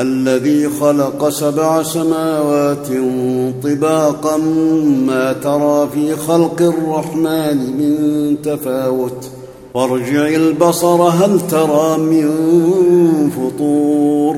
الذي خلق سبع سماوات طباقا ما ترى في خلق الرحمن من تفاوت. وارجع البصر هل ترى من فطور؟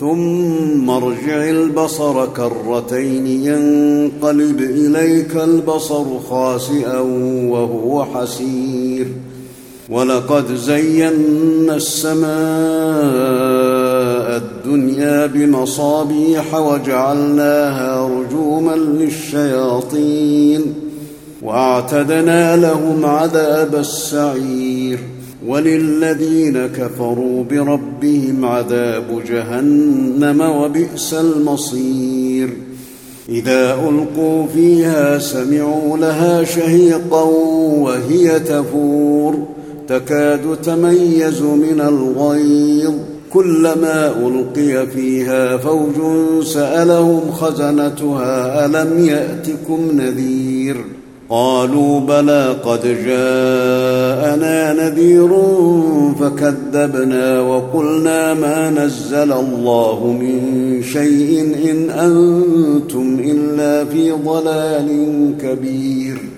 ثم ارجع البصر كرتين ينقلب إليك البصر خاسئا وهو حسير. ولقد زينا السماء الدنيا بمصابيح وجعلناها رجوما للشياطين وأعتدنا لهم عذاب السعير وللذين كفروا بربهم عذاب جهنم وبئس المصير إذا ألقوا فيها سمعوا لها شهيقا وهي تفور تكاد تميز من الغيظ كلما ألقي فيها فوج سألهم خزنتها ألم يأتكم نذير؟ قالوا بلى قد جاءنا نذير فكذبنا وقلنا ما نزل الله من شيء إن أنتم إلا في ضلال كبير.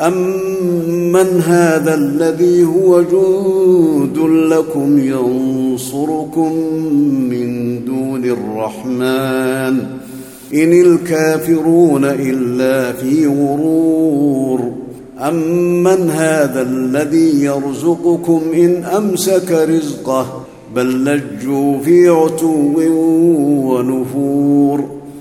امن هذا الذي هو جند لكم ينصركم من دون الرحمن ان الكافرون الا في غرور امن هذا الذي يرزقكم ان امسك رزقه بل لجوا في عتو ونفور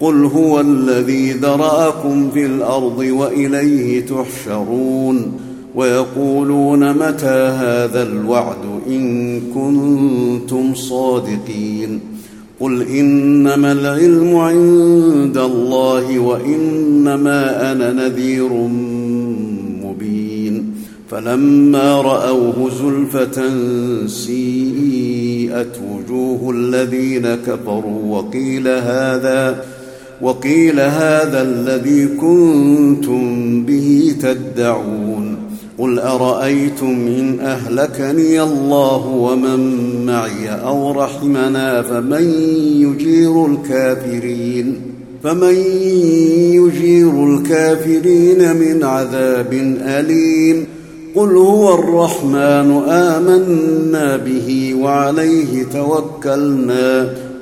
قل هو الذي ذراكم في الأرض وإليه تحشرون ويقولون متى هذا الوعد إن كنتم صادقين قل إنما العلم عند الله وإنما أنا نذير مبين فلما رأوه زلفة سيئت وجوه الذين كفروا وقيل هذا وقيل هذا الذي كنتم به تدعون. قل أرأيتم إن أهلكني الله ومن معي أو رحمنا فمن يجير الكافرين؟ فمن يجير الكافرين من عذاب أليم. قل هو الرحمن آمنا به وعليه توكلنا.